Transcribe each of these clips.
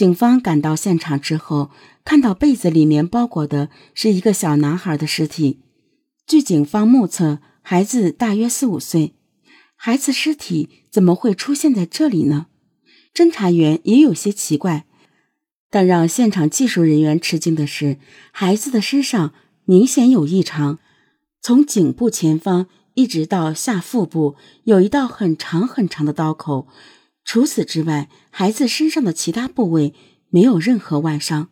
警方赶到现场之后，看到被子里面包裹的是一个小男孩的尸体。据警方目测，孩子大约四五岁。孩子尸体怎么会出现在这里呢？侦查员也有些奇怪。但让现场技术人员吃惊的是，孩子的身上明显有异常，从颈部前方一直到下腹部有一道很长很长的刀口。除此之外，孩子身上的其他部位没有任何外伤。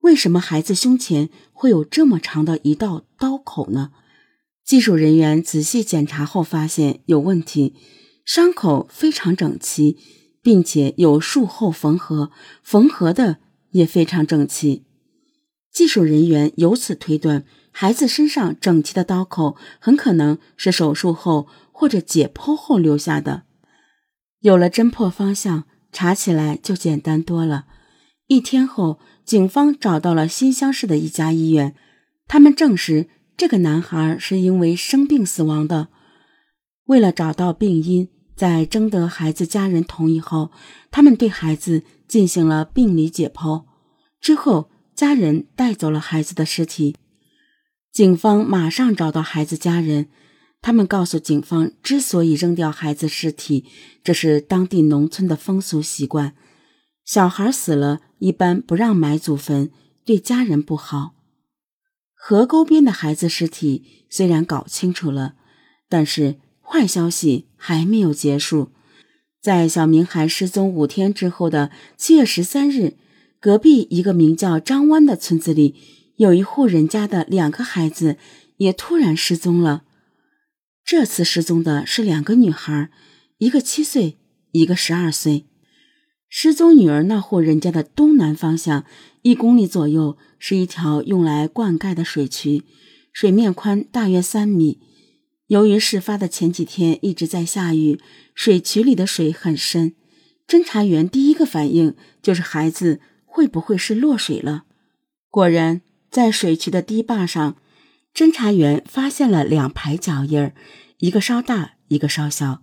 为什么孩子胸前会有这么长的一道刀口呢？技术人员仔细检查后发现有问题，伤口非常整齐，并且有术后缝合，缝合的也非常整齐。技术人员由此推断，孩子身上整齐的刀口很可能是手术后或者解剖后留下的。有了侦破方向，查起来就简单多了。一天后，警方找到了新乡市的一家医院，他们证实这个男孩是因为生病死亡的。为了找到病因，在征得孩子家人同意后，他们对孩子进行了病理解剖。之后，家人带走了孩子的尸体。警方马上找到孩子家人。他们告诉警方，之所以扔掉孩子尸体，这是当地农村的风俗习惯。小孩死了，一般不让埋祖坟，对家人不好。河沟边的孩子尸体虽然搞清楚了，但是坏消息还没有结束。在小明还失踪五天之后的七月十三日，隔壁一个名叫张湾的村子里，有一户人家的两个孩子也突然失踪了。这次失踪的是两个女孩，一个七岁，一个十二岁。失踪女儿那户人家的东南方向一公里左右是一条用来灌溉的水渠，水面宽大约三米。由于事发的前几天一直在下雨，水渠里的水很深。侦查员第一个反应就是孩子会不会是落水了？果然，在水渠的堤坝上。侦查员发现了两排脚印儿，一个稍大，一个稍小。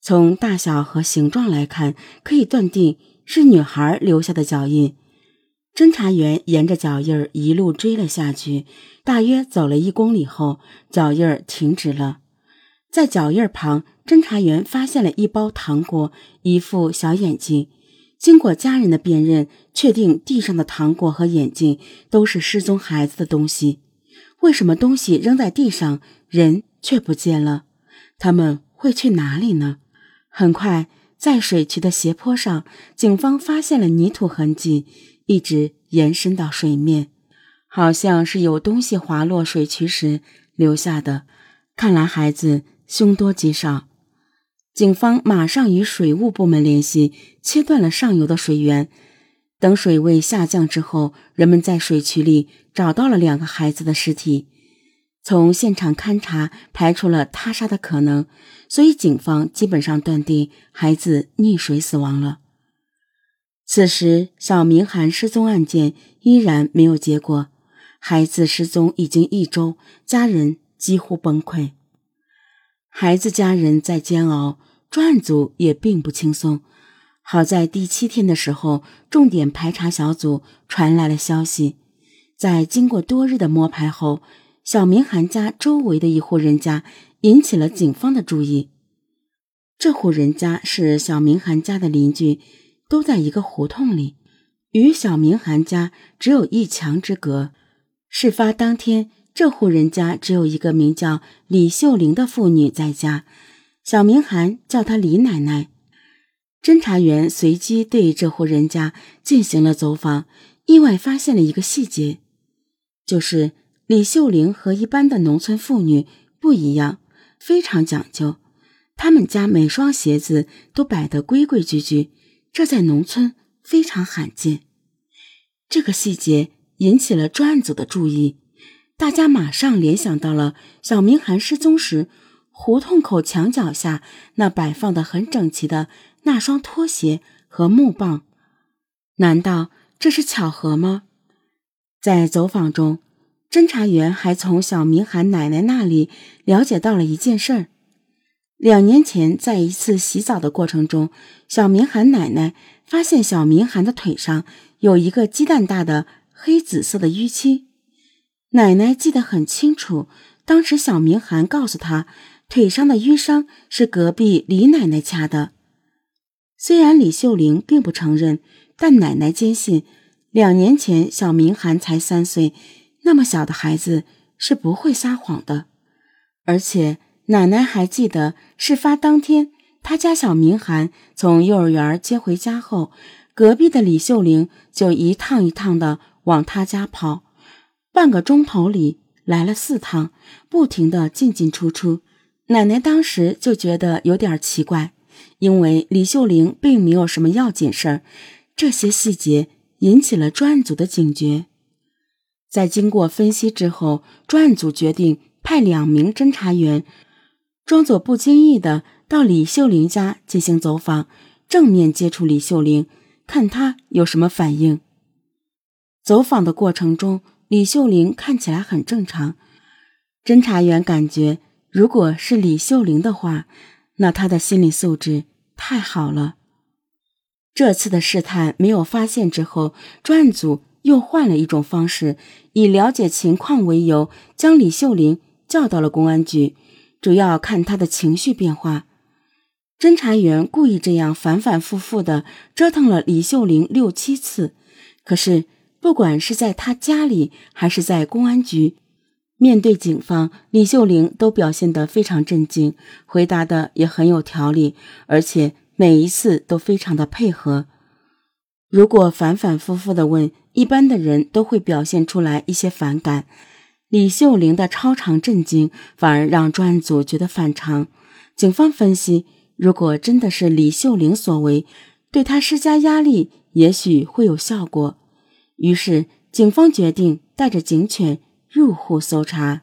从大小和形状来看，可以断定是女孩留下的脚印。侦查员沿着脚印儿一路追了下去，大约走了一公里后，脚印儿停止了。在脚印儿旁，侦查员发现了一包糖果，一副小眼镜。经过家人的辨认，确定地上的糖果和眼镜都是失踪孩子的东西。为什么东西扔在地上，人却不见了？他们会去哪里呢？很快，在水渠的斜坡上，警方发现了泥土痕迹，一直延伸到水面，好像是有东西滑落水渠时留下的。看来孩子凶多吉少。警方马上与水务部门联系，切断了上游的水源。等水位下降之后，人们在水渠里找到了两个孩子的尸体。从现场勘查排除了他杀的可能，所以警方基本上断定孩子溺水死亡了。此时，小明涵失踪案件依然没有结果。孩子失踪已经一周，家人几乎崩溃。孩子家人在煎熬，专案组也并不轻松。好在第七天的时候，重点排查小组传来了消息，在经过多日的摸排后，小明涵家周围的一户人家引起了警方的注意。这户人家是小明涵家的邻居，都在一个胡同里，与小明涵家只有一墙之隔。事发当天，这户人家只有一个名叫李秀玲的妇女在家，小明涵叫她李奶奶。侦查员随机对这户人家进行了走访，意外发现了一个细节，就是李秀玲和一般的农村妇女不一样，非常讲究。他们家每双鞋子都摆得规规矩矩，这在农村非常罕见。这个细节引起了专案组的注意，大家马上联想到了小明涵失踪时胡同口墙角下那摆放的很整齐的。那双拖鞋和木棒，难道这是巧合吗？在走访中，侦查员还从小明涵奶奶那里了解到了一件事儿：两年前，在一次洗澡的过程中，小明涵奶奶发现小明涵的腿上有一个鸡蛋大的黑紫色的淤青。奶奶记得很清楚，当时小明涵告诉他，腿上的淤伤是隔壁李奶奶掐的。虽然李秀玲并不承认，但奶奶坚信，两年前小明涵才三岁，那么小的孩子是不会撒谎的。而且奶奶还记得，事发当天，他家小明涵从幼儿园接回家后，隔壁的李秀玲就一趟一趟的往他家跑。半个钟头里来了四趟，不停的进进出出。奶奶当时就觉得有点奇怪，因为李秀玲并没有什么要紧事儿。这些细节引起了专案组的警觉。在经过分析之后，专案组决定派两名侦查员，装作不经意的到李秀玲家进行走访，正面接触李秀玲，看她有什么反应。走访的过程中。李秀玲看起来很正常，侦查员感觉，如果是李秀玲的话，那她的心理素质太好了。这次的试探没有发现之后，专案组又换了一种方式，以了解情况为由，将李秀玲叫到了公安局，主要看她的情绪变化。侦查员故意这样反反复复的折腾了李秀玲六七次，可是。不管是在他家里还是在公安局，面对警方，李秀玲都表现得非常镇静，回答的也很有条理，而且每一次都非常的配合。如果反反复复的问，一般的人都会表现出来一些反感。李秀玲的超常震惊，反而让专案组觉得反常。警方分析，如果真的是李秀玲所为，对她施加压力，也许会有效果。于是，警方决定带着警犬入户搜查。